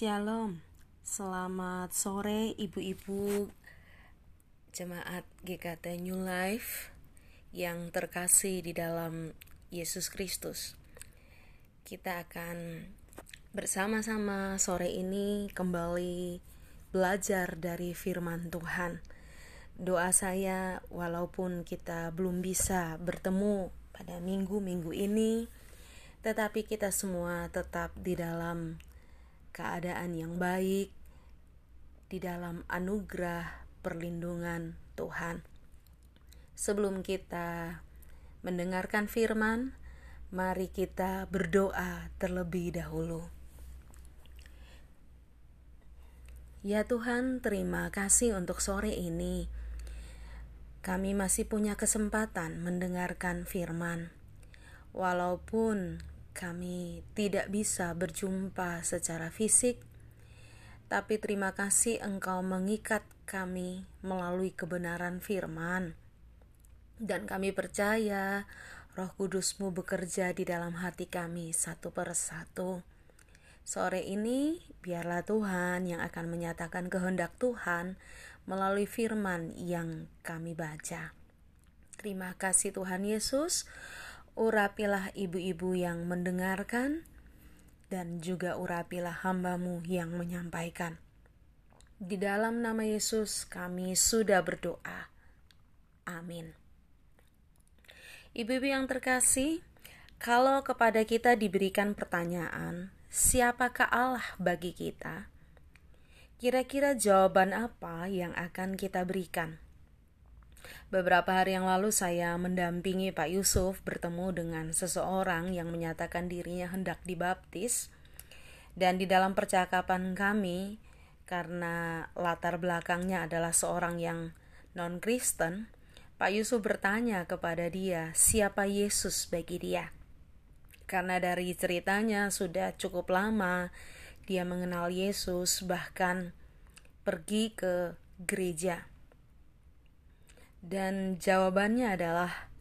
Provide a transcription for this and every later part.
Shalom, selamat sore ibu-ibu jemaat GKT New Life yang terkasih di dalam Yesus Kristus. Kita akan bersama-sama sore ini kembali belajar dari firman Tuhan. Doa saya walaupun kita belum bisa bertemu pada minggu-minggu ini, tetapi kita semua tetap di dalam keadaan yang baik di dalam anugerah perlindungan Tuhan. Sebelum kita mendengarkan firman, mari kita berdoa terlebih dahulu. Ya Tuhan, terima kasih untuk sore ini. Kami masih punya kesempatan mendengarkan firman. Walaupun kami tidak bisa berjumpa secara fisik, tapi terima kasih Engkau mengikat kami melalui kebenaran firman. Dan kami percaya Roh Kudusmu bekerja di dalam hati kami satu persatu. Sore ini, biarlah Tuhan yang akan menyatakan kehendak Tuhan melalui firman yang kami baca. Terima kasih Tuhan Yesus urapilah ibu-ibu yang mendengarkan, dan juga urapilah hambamu yang menyampaikan. Di dalam nama Yesus kami sudah berdoa. Amin. Ibu-ibu yang terkasih, kalau kepada kita diberikan pertanyaan, siapakah Allah bagi kita? Kira-kira jawaban apa yang akan kita berikan? Beberapa hari yang lalu saya mendampingi Pak Yusuf bertemu dengan seseorang yang menyatakan dirinya hendak dibaptis. Dan di dalam percakapan kami, karena latar belakangnya adalah seorang yang non-Kristen, Pak Yusuf bertanya kepada dia, siapa Yesus bagi dia? Karena dari ceritanya sudah cukup lama dia mengenal Yesus, bahkan pergi ke gereja. Dan jawabannya adalah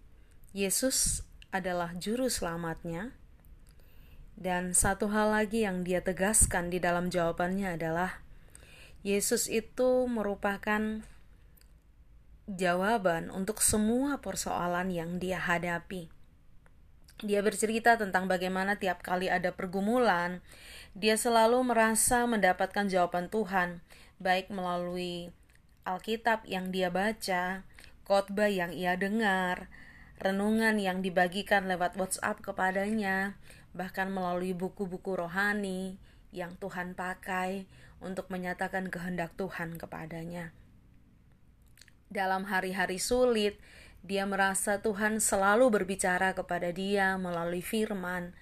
Yesus adalah juru selamatnya. Dan satu hal lagi yang dia tegaskan di dalam jawabannya adalah Yesus itu merupakan jawaban untuk semua persoalan yang dia hadapi. Dia bercerita tentang bagaimana tiap kali ada pergumulan, dia selalu merasa mendapatkan jawaban Tuhan, baik melalui Alkitab yang dia baca, khotbah yang ia dengar, renungan yang dibagikan lewat WhatsApp kepadanya, bahkan melalui buku-buku rohani yang Tuhan pakai untuk menyatakan kehendak Tuhan kepadanya. Dalam hari-hari sulit, dia merasa Tuhan selalu berbicara kepada dia melalui firman,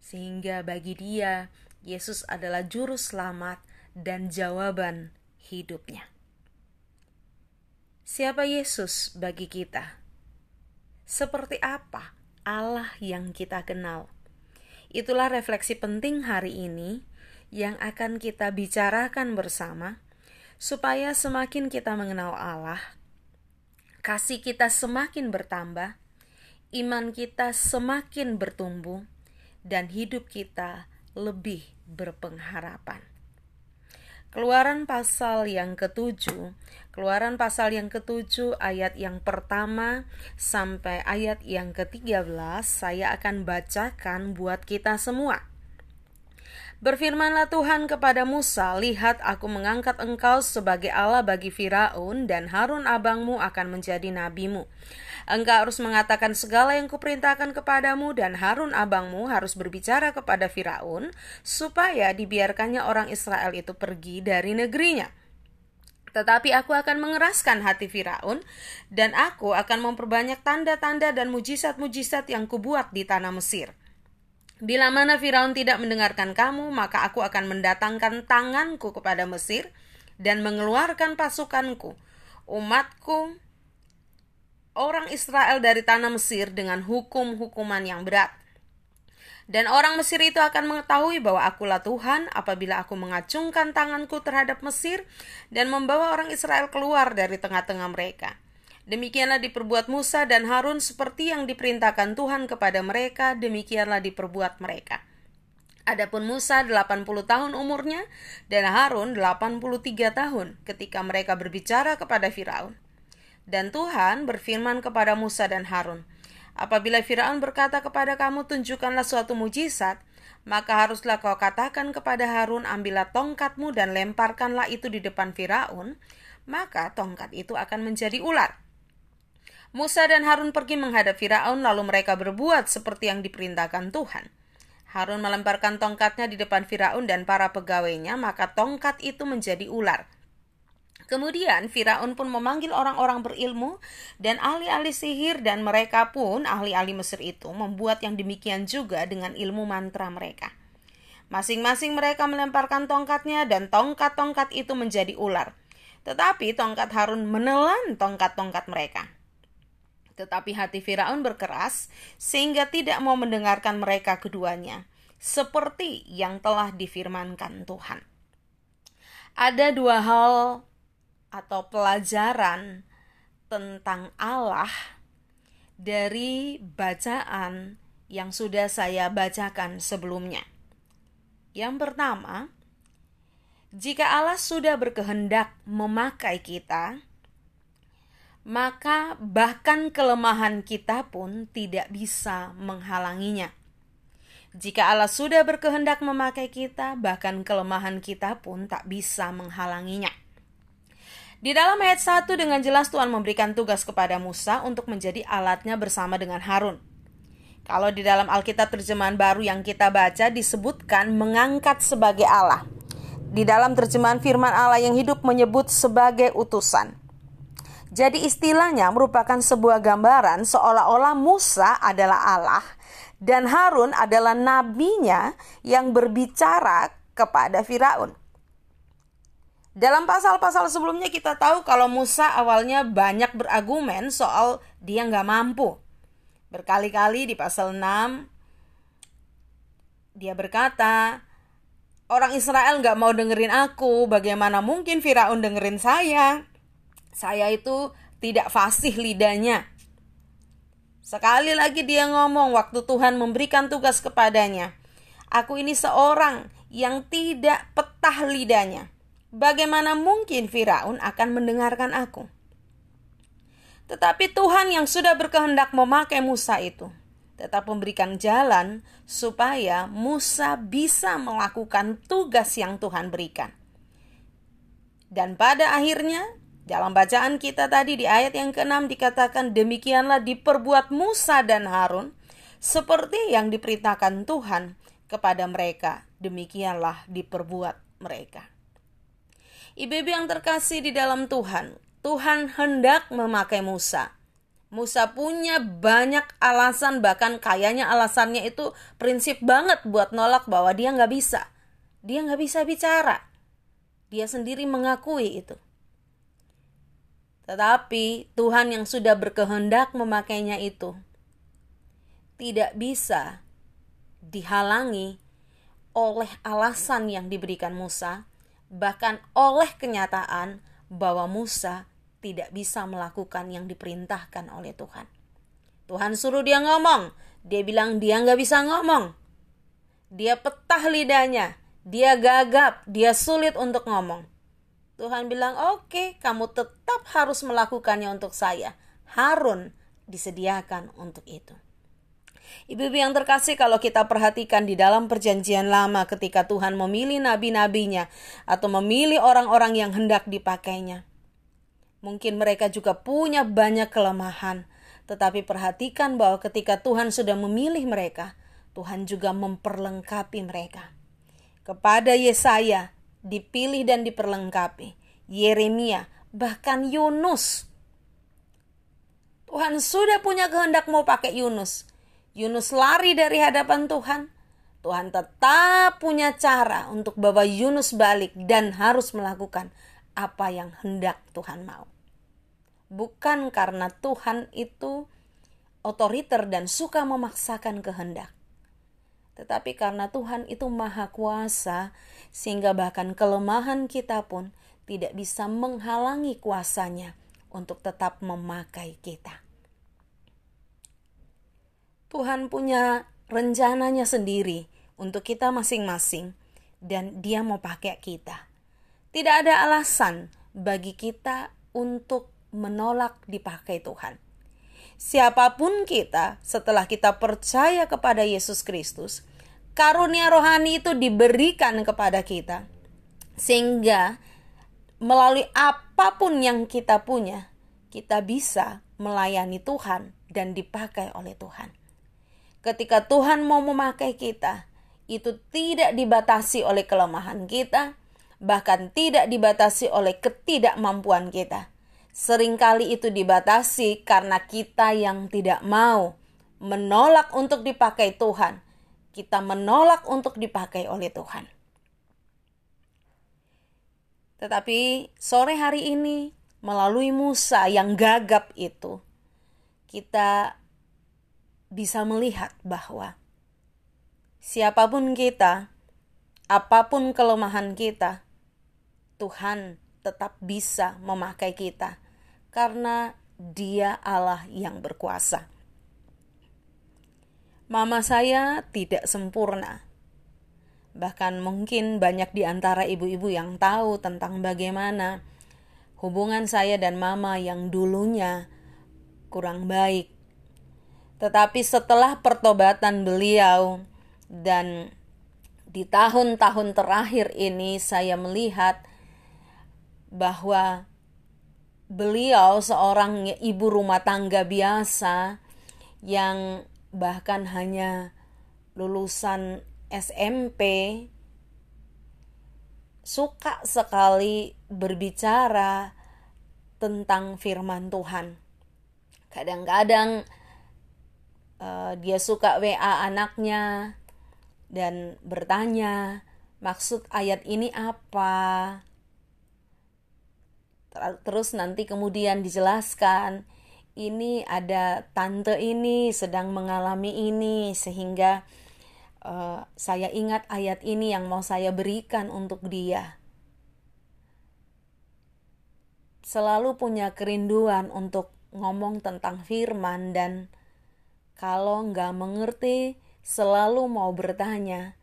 sehingga bagi dia Yesus adalah juru selamat dan jawaban hidupnya. Siapa Yesus bagi kita? Seperti apa Allah yang kita kenal? Itulah refleksi penting hari ini yang akan kita bicarakan bersama, supaya semakin kita mengenal Allah, kasih kita semakin bertambah, iman kita semakin bertumbuh, dan hidup kita lebih berpengharapan. Keluaran pasal yang ketujuh, keluaran pasal yang ketujuh ayat yang pertama sampai ayat yang ketiga belas saya akan bacakan buat kita semua. Berfirmanlah Tuhan kepada Musa, Lihat aku mengangkat engkau sebagai Allah bagi Firaun dan Harun abangmu akan menjadi nabimu. Engkau harus mengatakan segala yang kuperintahkan kepadamu dan Harun abangmu harus berbicara kepada Firaun supaya dibiarkannya orang Israel itu pergi dari negerinya. Tetapi aku akan mengeraskan hati Firaun dan aku akan memperbanyak tanda-tanda dan mujizat-mujizat yang kubuat di tanah Mesir. Bila mana Firaun tidak mendengarkan kamu, maka aku akan mendatangkan tanganku kepada Mesir dan mengeluarkan pasukanku, umatku, orang Israel dari tanah Mesir dengan hukum-hukuman yang berat. Dan orang Mesir itu akan mengetahui bahwa akulah Tuhan apabila aku mengacungkan tanganku terhadap Mesir dan membawa orang Israel keluar dari tengah-tengah mereka. Demikianlah diperbuat Musa dan Harun seperti yang diperintahkan Tuhan kepada mereka, demikianlah diperbuat mereka. Adapun Musa 80 tahun umurnya dan Harun 83 tahun ketika mereka berbicara kepada Firaun. Dan Tuhan berfirman kepada Musa dan Harun, Apabila Firaun berkata kepada kamu tunjukkanlah suatu mujizat, maka haruslah kau katakan kepada Harun ambillah tongkatmu dan lemparkanlah itu di depan Firaun, maka tongkat itu akan menjadi ular. Musa dan Harun pergi menghadap Firaun lalu mereka berbuat seperti yang diperintahkan Tuhan. Harun melemparkan tongkatnya di depan Firaun dan para pegawainya, maka tongkat itu menjadi ular. Kemudian Firaun pun memanggil orang-orang berilmu dan ahli-ahli sihir dan mereka pun ahli-ahli Mesir itu membuat yang demikian juga dengan ilmu mantra mereka. Masing-masing mereka melemparkan tongkatnya dan tongkat-tongkat itu menjadi ular. Tetapi tongkat Harun menelan tongkat-tongkat mereka. Tetapi hati Firaun berkeras sehingga tidak mau mendengarkan mereka keduanya, seperti yang telah difirmankan Tuhan. Ada dua hal atau pelajaran tentang Allah dari bacaan yang sudah saya bacakan sebelumnya. Yang pertama, jika Allah sudah berkehendak memakai kita, maka bahkan kelemahan kita pun tidak bisa menghalanginya. Jika Allah sudah berkehendak memakai kita, bahkan kelemahan kita pun tak bisa menghalanginya. Di dalam ayat 1 dengan jelas Tuhan memberikan tugas kepada Musa untuk menjadi alatnya bersama dengan Harun. Kalau di dalam Alkitab terjemahan baru yang kita baca disebutkan mengangkat sebagai Allah. Di dalam terjemahan firman Allah yang hidup menyebut sebagai utusan. Jadi istilahnya merupakan sebuah gambaran seolah-olah Musa adalah Allah dan Harun adalah nabinya yang berbicara kepada Firaun. Dalam pasal-pasal sebelumnya kita tahu kalau Musa awalnya banyak berargumen soal dia nggak mampu. Berkali-kali di pasal 6 dia berkata, orang Israel nggak mau dengerin aku, bagaimana mungkin Firaun dengerin saya? Saya itu tidak fasih lidahnya. Sekali lagi dia ngomong waktu Tuhan memberikan tugas kepadanya. Aku ini seorang yang tidak petah lidahnya. Bagaimana mungkin Firaun akan mendengarkan aku? Tetapi Tuhan yang sudah berkehendak memakai Musa itu tetap memberikan jalan supaya Musa bisa melakukan tugas yang Tuhan berikan. Dan pada akhirnya dalam bacaan kita tadi di ayat yang ke-6 dikatakan demikianlah diperbuat Musa dan Harun seperti yang diperintahkan Tuhan kepada mereka. Demikianlah diperbuat mereka. Ibu-ibu yang terkasih di dalam Tuhan, Tuhan hendak memakai Musa. Musa punya banyak alasan bahkan kayaknya alasannya itu prinsip banget buat nolak bahwa dia nggak bisa. Dia nggak bisa bicara. Dia sendiri mengakui itu. Tetapi Tuhan yang sudah berkehendak memakainya itu tidak bisa dihalangi oleh alasan yang diberikan Musa, bahkan oleh kenyataan bahwa Musa tidak bisa melakukan yang diperintahkan oleh Tuhan. Tuhan suruh dia ngomong, dia bilang dia nggak bisa ngomong. Dia petah lidahnya, dia gagap, dia sulit untuk ngomong. Tuhan bilang, "Oke, okay, kamu tetap harus melakukannya untuk saya." Harun disediakan untuk itu. Ibu-ibu yang terkasih, kalau kita perhatikan di dalam Perjanjian Lama, ketika Tuhan memilih nabi-nabinya atau memilih orang-orang yang hendak dipakainya, mungkin mereka juga punya banyak kelemahan, tetapi perhatikan bahwa ketika Tuhan sudah memilih mereka, Tuhan juga memperlengkapi mereka. Kepada Yesaya, dipilih dan diperlengkapi. Yeremia, bahkan Yunus. Tuhan sudah punya kehendak mau pakai Yunus. Yunus lari dari hadapan Tuhan. Tuhan tetap punya cara untuk bawa Yunus balik dan harus melakukan apa yang hendak Tuhan mau. Bukan karena Tuhan itu otoriter dan suka memaksakan kehendak tetapi karena Tuhan itu maha kuasa, sehingga bahkan kelemahan kita pun tidak bisa menghalangi kuasanya untuk tetap memakai kita. Tuhan punya rencananya sendiri untuk kita masing-masing dan dia mau pakai kita. Tidak ada alasan bagi kita untuk menolak dipakai Tuhan. Siapa pun kita, setelah kita percaya kepada Yesus Kristus, karunia rohani itu diberikan kepada kita, sehingga melalui apa pun yang kita punya, kita bisa melayani Tuhan dan dipakai oleh Tuhan. Ketika Tuhan mau memakai kita, itu tidak dibatasi oleh kelemahan kita, bahkan tidak dibatasi oleh ketidakmampuan kita. Seringkali itu dibatasi karena kita yang tidak mau menolak untuk dipakai Tuhan. Kita menolak untuk dipakai oleh Tuhan. Tetapi sore hari ini melalui Musa yang gagap itu kita bisa melihat bahwa siapa pun kita, apa pun kelemahan kita, Tuhan tetap bisa memakai kita karena Dia Allah yang berkuasa. Mama saya tidak sempurna, Bahkan mungkin banyak di antara ibu-ibu yang tahu tentang bagaimana hubungan saya dan mama yang dulunya kurang baik. Tetapi setelah pertobatan beliau dan di tahun-tahun terakhir ini saya melihat bahwa beliau seorang ibu rumah tangga biasa yang bahkan hanya lulusan SMP suka sekali berbicara tentang firman Tuhan. Kadang-kadang uh, dia suka WA anaknya dan bertanya, maksud ayat ini apa? Terus nanti kemudian dijelaskan, ini ada tante ini sedang mengalami ini sehingga uh, saya ingat ayat ini yang mau saya berikan untuk dia. Selalu punya kerinduan untuk ngomong tentang firman dan kalau nggak mengerti selalu mau bertanya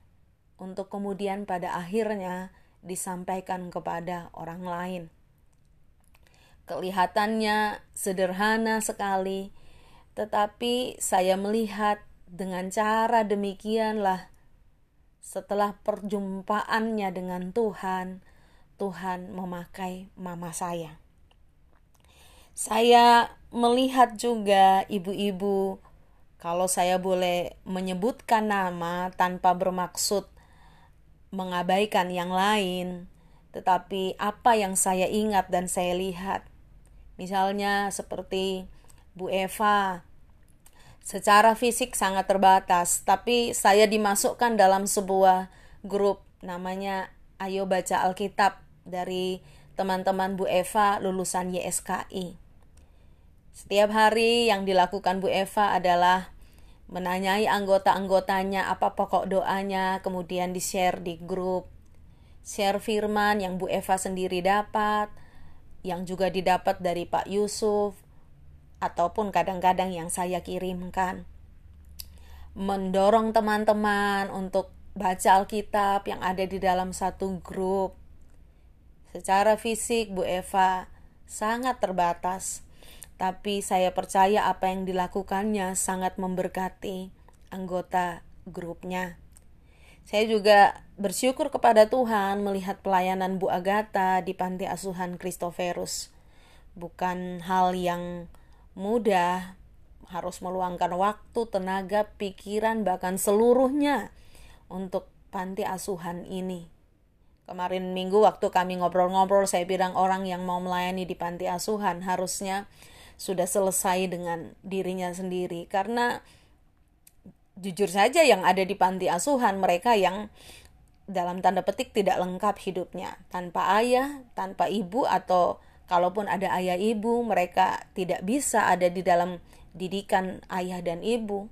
untuk kemudian pada akhirnya disampaikan kepada orang lain. Kelihatannya sederhana sekali, tetapi saya melihat dengan cara demikianlah, setelah perjumpaannya dengan Tuhan, Tuhan memakai mama saya. Saya melihat juga ibu-ibu, kalau saya boleh menyebutkan nama tanpa bermaksud mengabaikan yang lain, tetapi apa yang saya ingat dan saya lihat, misalnya seperti Bu Eva secara fisik sangat terbatas, tapi saya dimasukkan dalam sebuah grup namanya Ayo Baca Alkitab dari teman-teman Bu Eva lulusan YSKI. Setiap hari yang dilakukan Bu Eva adalah menanyai anggota-anggotanya apa pokok doanya, kemudian di-share di grup. Share firman yang Bu Eva sendiri dapat, yang juga didapat dari Pak Yusuf, ataupun kadang-kadang yang saya kirimkan. Mendorong teman-teman untuk baca Alkitab yang ada di dalam satu grup. Secara fisik Bu Eva sangat terbatas, tapi saya percaya apa yang dilakukannya sangat memberkati anggota grupnya. Saya juga bersyukur kepada Tuhan melihat pelayanan Bu Agatha di Panti Asuhan Kristoferus. Bukan hal yang mudah, harus meluangkan waktu, tenaga, pikiran, bahkan seluruhnya untuk panti asuhan ini. Kemarin minggu waktu kami ngobrol-ngobrol, saya bilang orang yang mau melayani di panti asuhan harusnya sudah selesai dengan dirinya sendiri. Karena jujur saja yang ada di panti asuhan, mereka yang dalam tanda petik tidak lengkap hidupnya. Tanpa ayah, tanpa ibu, atau kalaupun ada ayah ibu, mereka tidak bisa ada di dalam didikan ayah dan ibu.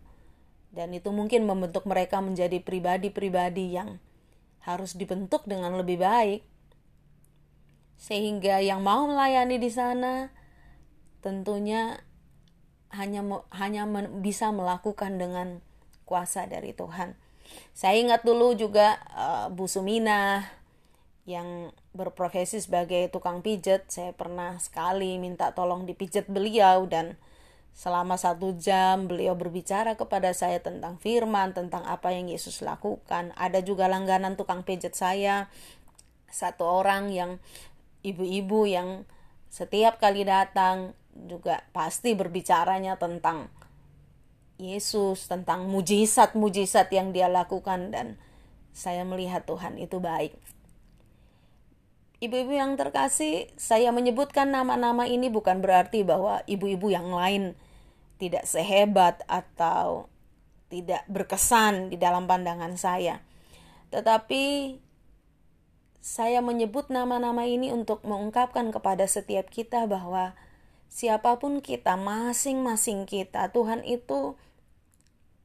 Dan itu mungkin membentuk mereka menjadi pribadi-pribadi yang harus dibentuk dengan lebih baik. Sehingga yang mau melayani di sana tentunya hanya hanya bisa melakukan dengan kuasa dari Tuhan. Saya ingat dulu juga uh, Bu Sumina yang berprofesi sebagai tukang pijet. Saya pernah sekali minta tolong dipijet beliau dan selama satu jam beliau berbicara kepada saya tentang firman, tentang apa yang Yesus lakukan. Ada juga langganan tukang pijet saya, satu orang yang ibu-ibu yang setiap kali datang juga pasti berbicaranya tentang Yesus, tentang mujizat-mujizat yang dia lakukan dan saya melihat Tuhan itu baik. Ibu-ibu yang terkasih, saya menyebutkan nama-nama ini bukan berarti bahwa ibu-ibu yang lain tidak sehebat atau tidak berkesan di dalam pandangan saya. Tetapi saya menyebut nama-nama ini untuk mengungkapkan kepada setiap kita bahwa siapa pun kita, masing-masing kita, Tuhan itu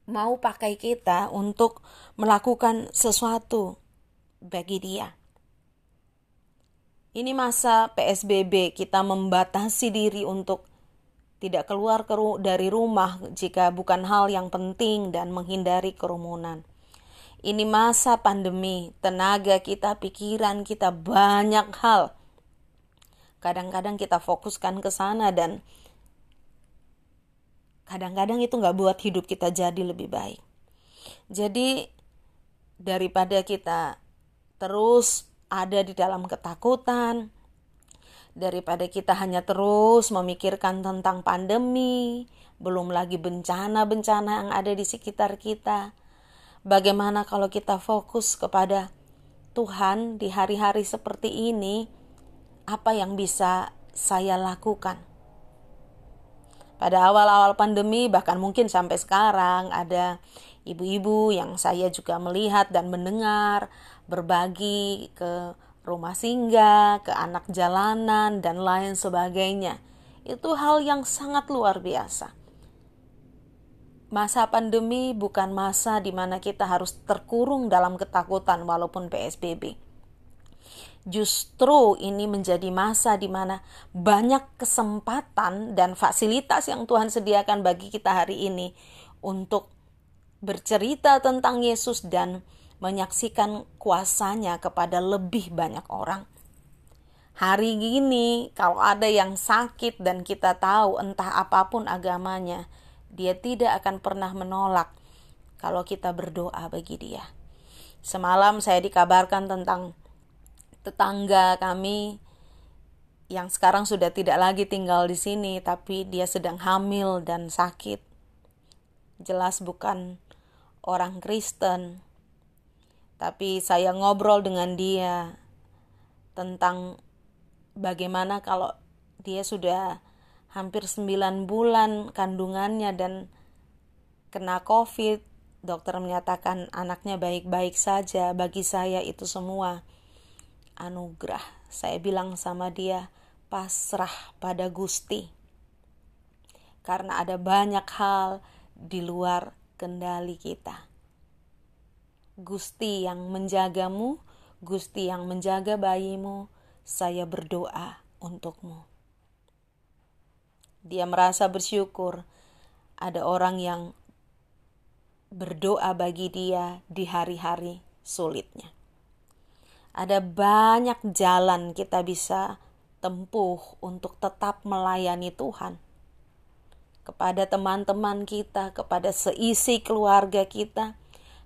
mau pakai kita untuk melakukan sesuatu bagi Dia. Ini masa PSBB, kita membatasi diri untuk tidak keluar dari rumah jika bukan hal yang penting dan menghindari kerumunan. Ini masa pandemi, tenaga kita, pikiran kita banyak hal kadang-kadang kita fokuskan ke sana dan kadang-kadang itu nggak buat hidup kita jadi lebih baik. Jadi daripada kita terus ada di dalam ketakutan, daripada kita hanya terus memikirkan tentang pandemi, belum lagi bencana-bencana yang ada di sekitar kita. Bagaimana kalau kita fokus kepada Tuhan di hari-hari seperti ini? apa yang bisa saya lakukan. Pada awal-awal pandemi, bahkan mungkin sampai sekarang, ada ibu-ibu yang saya juga melihat dan mendengar berbagi ke rumah singgah, ke anak jalanan, dan lain sebagainya. Itu hal yang sangat luar biasa. Masa pandemi bukan masa di mana kita harus terkurung dalam ketakutan, walaupun PSBB justru ini menjadi masa di mana banyak kesempatan dan fasilitas yang Tuhan sediakan bagi kita hari ini untuk bercerita tentang Yesus dan menyaksikan kuasanya kepada lebih banyak orang. Hari ini kalau ada yang sakit dan kita tahu entah apa pun agamanya, dia tidak akan pernah menolak kalau kita berdoa bagi dia. Semalam saya dikabarkan tentang tetangga kami yang sekarang sudah tidak lagi tinggal di sini, tapi dia sedang hamil dan sakit. Jelas bukan orang Kristen, tapi saya ngobrol dengan dia tentang bagaimana kalau dia sudah hampir 9 bulan kandungannya dan kena COVID. Dokter menyatakan anaknya baik-baik saja. Bagi saya itu semua anugerah. Saya bilang sama dia, pasrah pada Gusti. Karena ada banyak hal di luar kendali kita. Gusti yang menjagamu, Gusti yang menjaga bayimu, saya berdoa untukmu. Dia merasa bersyukur ada orang yang berdoa bagi dia di hari-hari sulitnya. Ada banyak jalan kita bisa tempuh untuk tetap melayani Tuhan. Kepada teman-teman kita, kepada seisi keluarga kita.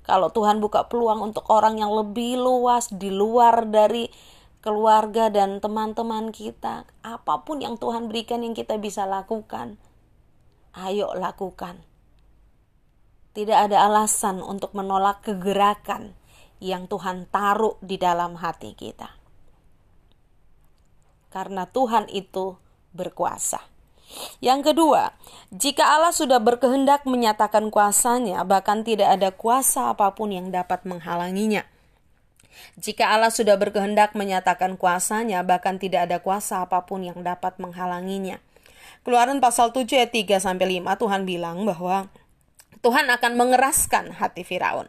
Kalau Tuhan buka peluang untuk orang yang lebih luas di luar dari keluarga dan teman-teman kita, apa pun yang Tuhan berikan yang kita bisa lakukan, ayo lakukan. Tidak ada alasan untuk menolak kegerakan yang Tuhan taruh di dalam hati kita. Karena Tuhan itu berkuasa. Yang kedua, jika Allah sudah berkehendak menyatakan kuasanya, bahkan tidak ada kuasa apa pun yang dapat menghalanginya. Jika Allah sudah berkehendak menyatakan kuasanya, bahkan tidak ada kuasa apa pun yang dapat menghalanginya. Keluaran pasal 7 ayat 3 sampai 5 Tuhan bilang bahwa Tuhan akan mengeraskan hati Firaun.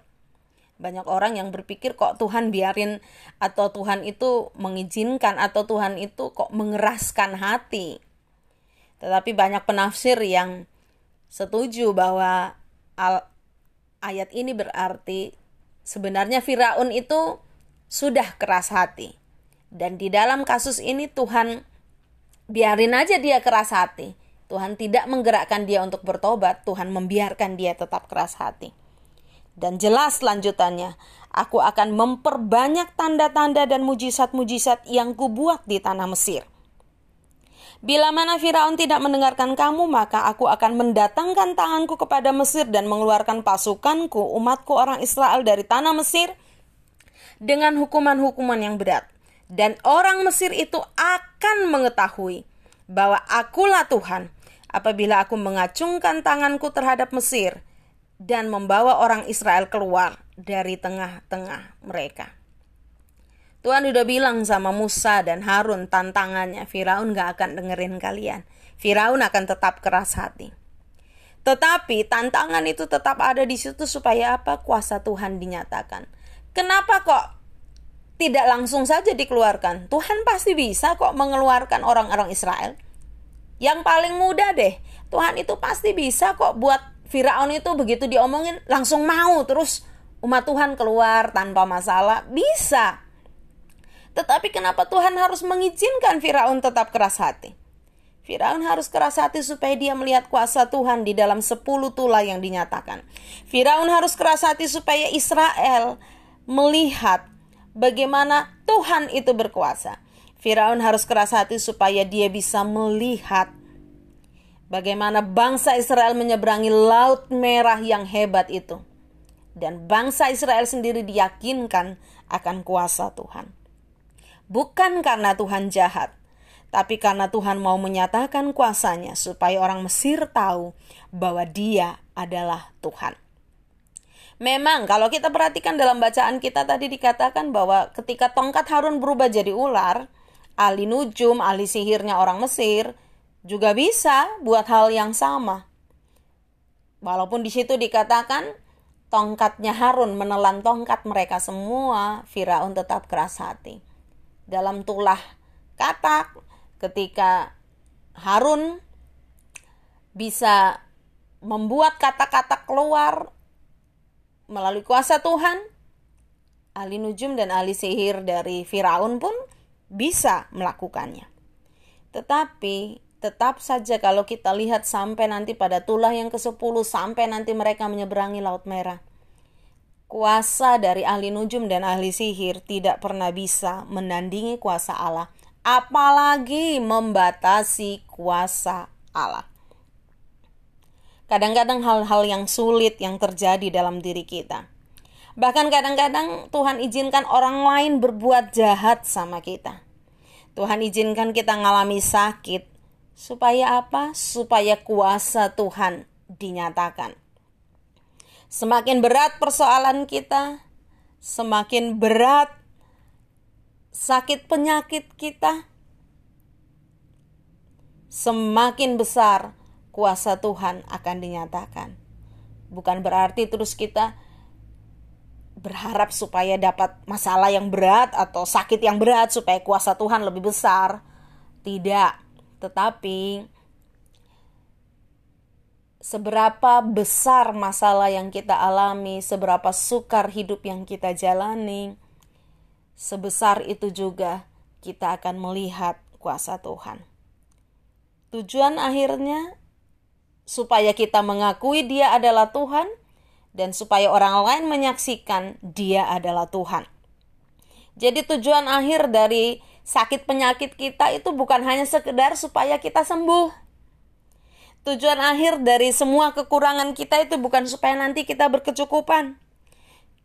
Banyak orang yang berpikir kok Tuhan biarin atau Tuhan itu mengizinkan atau Tuhan itu kok mengeraskan hati. Tetapi banyak penafsir yang setuju bahwa al ayat ini berarti Sebenarnya Firaun itu sudah keras hati. Dan di dalam kasus ini Tuhan biarin aja dia keras hati. Tuhan tidak menggerakkan dia untuk bertobat, Tuhan membiarkan dia tetap keras hati. Dan jelas lanjutannya, aku akan memperbanyak tanda-tanda dan mujizat-mujizat yang kubuat di tanah Mesir. Bila mana Firaun tidak mendengarkan kamu, maka aku akan mendatangkan tanganku kepada Mesir dan mengeluarkan pasukanku, umatku orang Israel dari tanah Mesir dengan hukuman-hukuman yang berat. Dan orang Mesir itu akan mengetahui bahwa akulah Tuhan apabila aku mengacungkan tanganku terhadap Mesir dan membawa orang Israel keluar dari tengah-tengah mereka. Tuhan udah bilang sama Musa dan Harun tantangannya, Firaun gak akan dengerin kalian. Firaun akan tetap keras hati. Tetapi tantangan itu tetap ada di situ supaya apa? Kuasa Tuhan dinyatakan. Kenapa kok tidak langsung saja dikeluarkan? Tuhan pasti bisa kok mengeluarkan orang-orang Israel. Yang paling mudah deh, Tuhan itu pasti bisa kok buat Firaun itu begitu diomongin langsung mau terus umat Tuhan keluar tanpa masalah. Bisa. Tetapi kenapa Tuhan harus mengizinkan Firaun tetap keras hati? Firaun harus keras hati supaya dia melihat kuasa Tuhan di dalam sepuluh tula yang dinyatakan. Firaun harus keras hati supaya Israel melihat bagaimana Tuhan itu berkuasa. Firaun harus keras hati supaya dia bisa melihat bagaimana bangsa Israel menyeberangi laut merah yang hebat itu. Dan bangsa Israel sendiri diyakinkan akan kuasa Tuhan bukan karena Tuhan jahat, tapi karena Tuhan mau menyatakan kuasanya supaya orang Mesir tahu bahwa Dia adalah Tuhan. Memang kalau kita perhatikan dalam bacaan kita tadi dikatakan bahwa ketika tongkat Harun berubah jadi ular, ahli nujum, ahli sihirnya orang Mesir juga bisa buat hal yang sama. Walaupun di situ dikatakan tongkatnya Harun menelan tongkat mereka semua, Firaun tetap keras hati dalam tulah katak ketika Harun bisa membuat kata-kata keluar melalui kuasa Tuhan ahli nujum dan ahli sihir dari Firaun pun bisa melakukannya tetapi tetap saja kalau kita lihat sampai nanti pada tulah yang ke-10 sampai nanti mereka menyeberangi Laut Merah Kuasa dari ahli nujum dan ahli sihir tidak pernah bisa menandingi kuasa Allah, apalagi membatasi kuasa Allah. Kadang-kadang hal-hal yang sulit yang terjadi dalam diri kita. Bahkan kadang-kadang Tuhan izinkan orang lain berbuat jahat sama kita. Tuhan izinkan kita ngalami sakit. Supaya apa? Supaya kuasa Tuhan dinyatakan. Semakin berat persoalan kita, semakin berat sakit penyakit kita, semakin besar kuasa Tuhan akan dinyatakan. Bukan berarti terus kita berharap supaya dapat masalah yang berat atau sakit yang berat supaya kuasa Tuhan lebih besar. Tidak, tetapi seberapa besar masalah yang kita alami, seberapa sukar hidup yang kita jalani, sebesar itu juga kita akan melihat kuasa Tuhan. Tujuan akhirnya supaya kita mengakui Dia adalah Tuhan dan supaya orang lain menyaksikan Dia adalah Tuhan. Jadi tujuan akhir dari sakit penyakit kita itu bukan hanya sekedar supaya kita sembuh Tujuan akhir dari semua kekurangan kita itu bukan supaya nanti kita berkecukupan.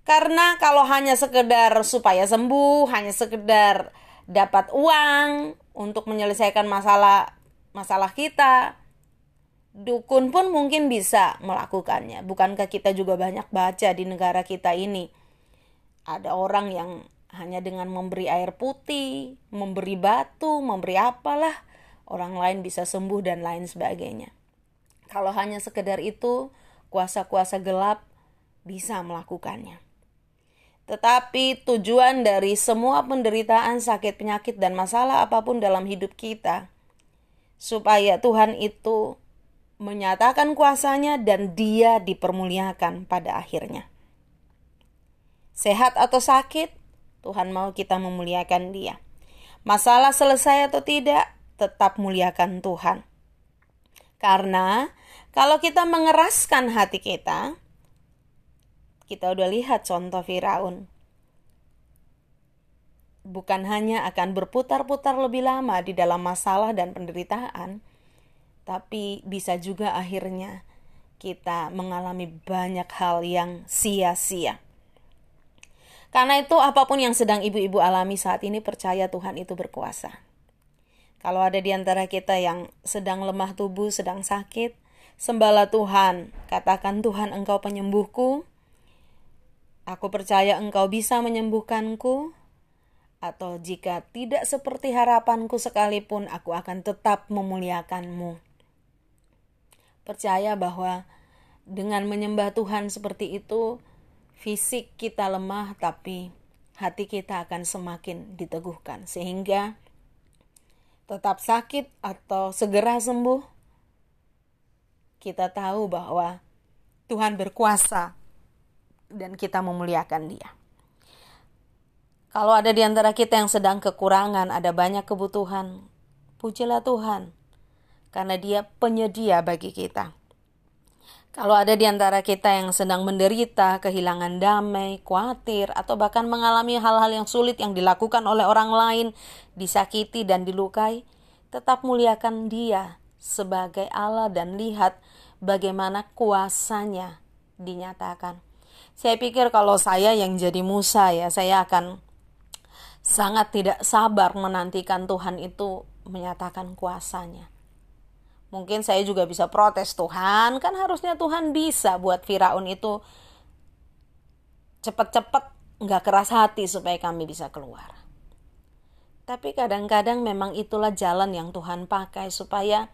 Karena kalau hanya sekedar supaya sembuh, hanya sekedar dapat uang untuk menyelesaikan masalah masalah kita, dukun pun mungkin bisa melakukannya. Bukankah kita juga banyak baca di negara kita ini? Ada orang yang hanya dengan memberi air putih, memberi batu, memberi apalah, orang lain bisa sembuh dan lain sebagainya. Kalau hanya sekedar itu, kuasa-kuasa gelap bisa melakukannya. Tetapi tujuan dari semua penderitaan, sakit, penyakit, dan masalah apa pun dalam hidup kita, supaya Tuhan itu menyatakan kuasanya dan dia dipermuliakan pada akhirnya. Sehat atau sakit, Tuhan mau kita memuliakan Dia. Masalah selesai atau tidak, tetap muliakan Tuhan. Karena kalau kita mengeraskan hati kita, kita udah lihat contoh Firaun. Bukan hanya akan berputar-putar lebih lama di dalam masalah dan penderitaan, tapi bisa juga akhirnya kita mengalami banyak hal yang sia-sia. Karena itu apa pun yang sedang ibu-ibu alami saat ini percaya Tuhan itu berkuasa. Kalau ada di antara kita yang sedang lemah tubuh, sedang sakit, sembahlah Tuhan. Katakan Tuhan engkau penyembuhku. Aku percaya engkau bisa menyembuhkanku. Atau jika tidak seperti harapanku sekalipun, aku akan tetap memuliakanmu. Percaya bahwa dengan menyembah Tuhan seperti itu, fisik kita lemah tapi hati kita akan semakin diteguhkan sehingga tetap sakit atau segera sembuh kita tahu bahwa Tuhan berkuasa dan kita memuliakan Dia. Kalau ada di antara kita yang sedang kekurangan, ada banyak kebutuhan, pujilah Tuhan karena Dia penyedia bagi kita. Kalau ada di antara kita yang sedang menderita, kehilangan damai, khawatir, atau bahkan mengalami hal-hal yang sulit yang dilakukan oleh orang lain, disakiti dan dilukai, tetap muliakan Dia sebagai Allah dan lihat bagaimana kuasanya dinyatakan. Saya pikir kalau saya yang jadi Musa ya, saya akan sangat tidak sabar menantikan Tuhan itu menyatakan kuasanya. Mungkin saya juga bisa protes Tuhan, kan harusnya Tuhan bisa buat Firaun itu cepat-cepat nggak keras hati supaya kami bisa keluar. Tapi kadang-kadang memang itulah jalan yang Tuhan pakai supaya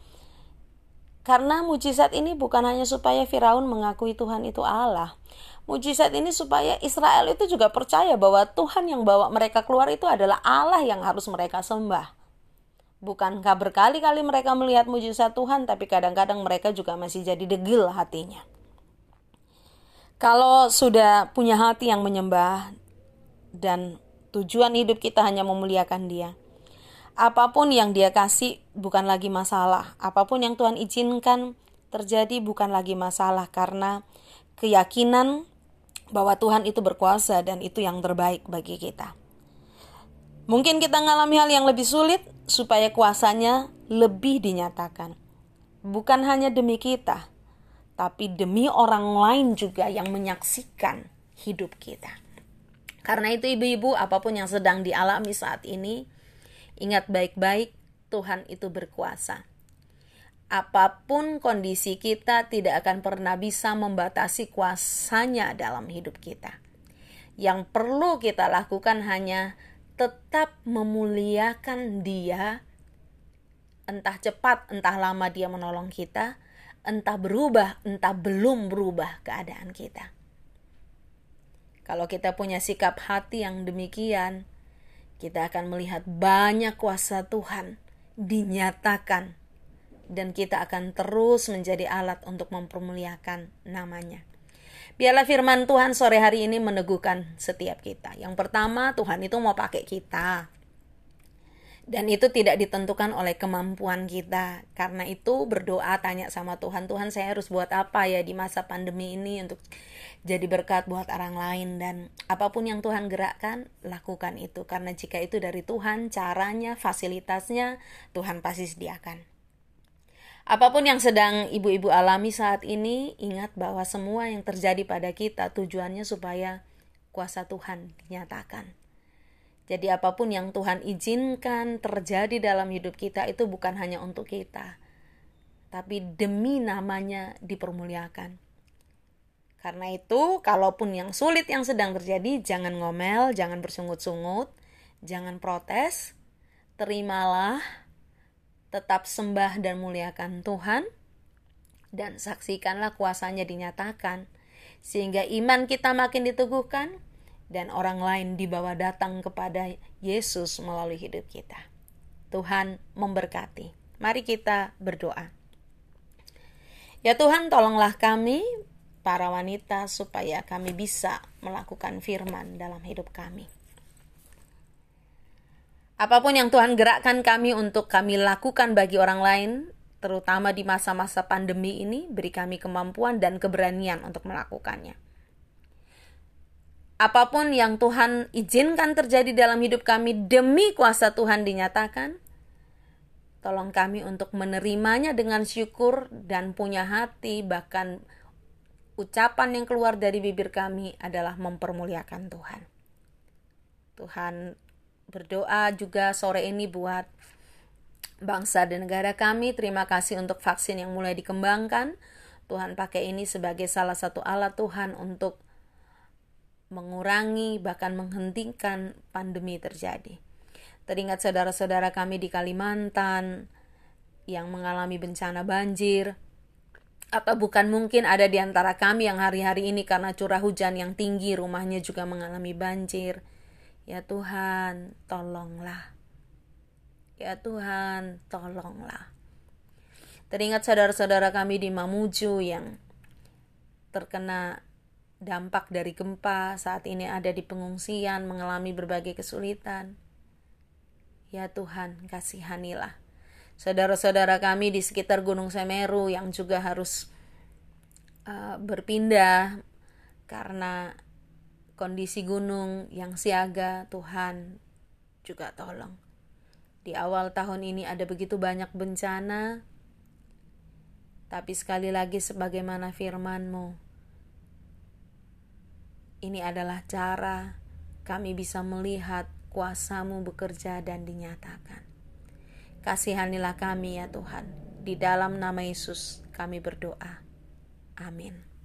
karena mujizat ini bukan hanya supaya Firaun mengakui Tuhan itu Allah. Mujizat ini supaya Israel itu juga percaya bahwa Tuhan yang bawa mereka keluar itu adalah Allah yang harus mereka sembah. Bukankah berkali-kali mereka melihat mujizat Tuhan, tapi kadang-kadang mereka juga masih jadi degil hatinya. Kalau sudah punya hati yang menyembah dan tujuan hidup kita hanya memuliakan Dia, apa pun yang Dia kasih bukan lagi masalah. Apa pun yang Tuhan izinkan terjadi bukan lagi masalah karena keyakinan bahwa Tuhan itu berkuasa dan itu yang terbaik bagi kita. Mungkin kita mengalami hal yang lebih sulit, supaya kuasanya lebih dinyatakan. Bukan hanya demi kita, tapi demi orang lain juga yang menyaksikan hidup kita. Karena itu ibu-ibu apa pun yang sedang dialami saat ini, ingat baik-baik Tuhan itu berkuasa. Apa pun kondisi kita tidak akan pernah bisa membatasi kuasanya dalam hidup kita. Yang perlu kita lakukan hanya tetap memuliakan Dia, entah cepat, entah lama Dia menolong kita, entah berubah, entah belum berubah keadaan kita. Kalau kita punya sikap hati yang demikian, kita akan melihat banyak kuasa Tuhan dinyatakan, dan kita akan terus menjadi alat untuk mempermuliakan namanya. Biarlah firman Tuhan sore hari ini meneguhkan setiap kita. Yang pertama, Tuhan itu mau pakai kita. Dan itu tidak ditentukan oleh kemampuan kita. Karena itu berdoa tanya sama Tuhan, Tuhan saya harus buat apa ya di masa pandemi ini untuk jadi berkat buat orang lain dan apa pun yang Tuhan gerakkan, lakukan itu. Karena jika itu dari Tuhan, caranya, fasilitasnya, Tuhan pasti sediakan. Apa pun yang sedang ibu-ibu alami saat ini, ingat bahwa semua yang terjadi pada kita tujuannya supaya kuasa Tuhan dinyatakan. Jadi apa pun yang Tuhan izinkan terjadi dalam hidup kita itu bukan hanya untuk kita, tapi demi namanya dipermuliakan. Karena itu, kalaupun yang sulit yang sedang terjadi, jangan ngomel, jangan bersungut-sungut, jangan protes, terimalah tetap sembah dan muliakan Tuhan dan saksikanlah kuasanya dinyatakan sehingga iman kita makin diteguhkan dan orang lain dibawa datang kepada Yesus melalui hidup kita. Tuhan memberkati. Mari kita berdoa. Ya Tuhan, tolonglah kami para wanita supaya kami bisa melakukan firman dalam hidup kami. Apa pun yang Tuhan gerakkan kami untuk kami lakukan bagi orang lain, terutama di masa-masa pandemi ini, beri kami kemampuan dan keberanian untuk melakukannya. Apa pun yang Tuhan izinkan terjadi dalam hidup kami demi kuasa Tuhan dinyatakan, tolong kami untuk menerimanya dengan syukur dan punya hati, bahkan ucapan yang keluar dari bibir kami adalah mempermuliakan Tuhan. Tuhan berdoa juga sore ini buat bangsa dan negara kami. Terima kasih untuk vaksin yang mulai dikembangkan. Tuhan pakai ini sebagai salah satu alat Tuhan untuk mengurangi bahkan menghentikan pandemi terjadi. Teringat saudara-saudara kami di Kalimantan yang mengalami bencana banjir. Atau bukan mungkin ada di antara kami yang hari-hari ini karena curah hujan yang tinggi rumahnya juga mengalami banjir Ya Tuhan, tolonglah. Ya Tuhan, tolonglah. Teringat saudara-saudara kami di Mamuju yang terkena dampak dari gempa, saat ini ada di pengungsian, mengalami berbagai kesulitan. Ya Tuhan, kasihanilah. Saudara-saudara kami di sekitar Gunung Semeru yang juga harus uh, berpindah karena kondisi gunung yang siaga, Tuhan juga tolong. Di awal tahun ini ada begitu banyak bencana, tapi sekali lagi sebagaimana firman-Mu, ini adalah cara kami bisa melihat kuasamu bekerja dan dinyatakan. Kasihanilah kami ya Tuhan, di dalam nama Yesus kami berdoa. Amin.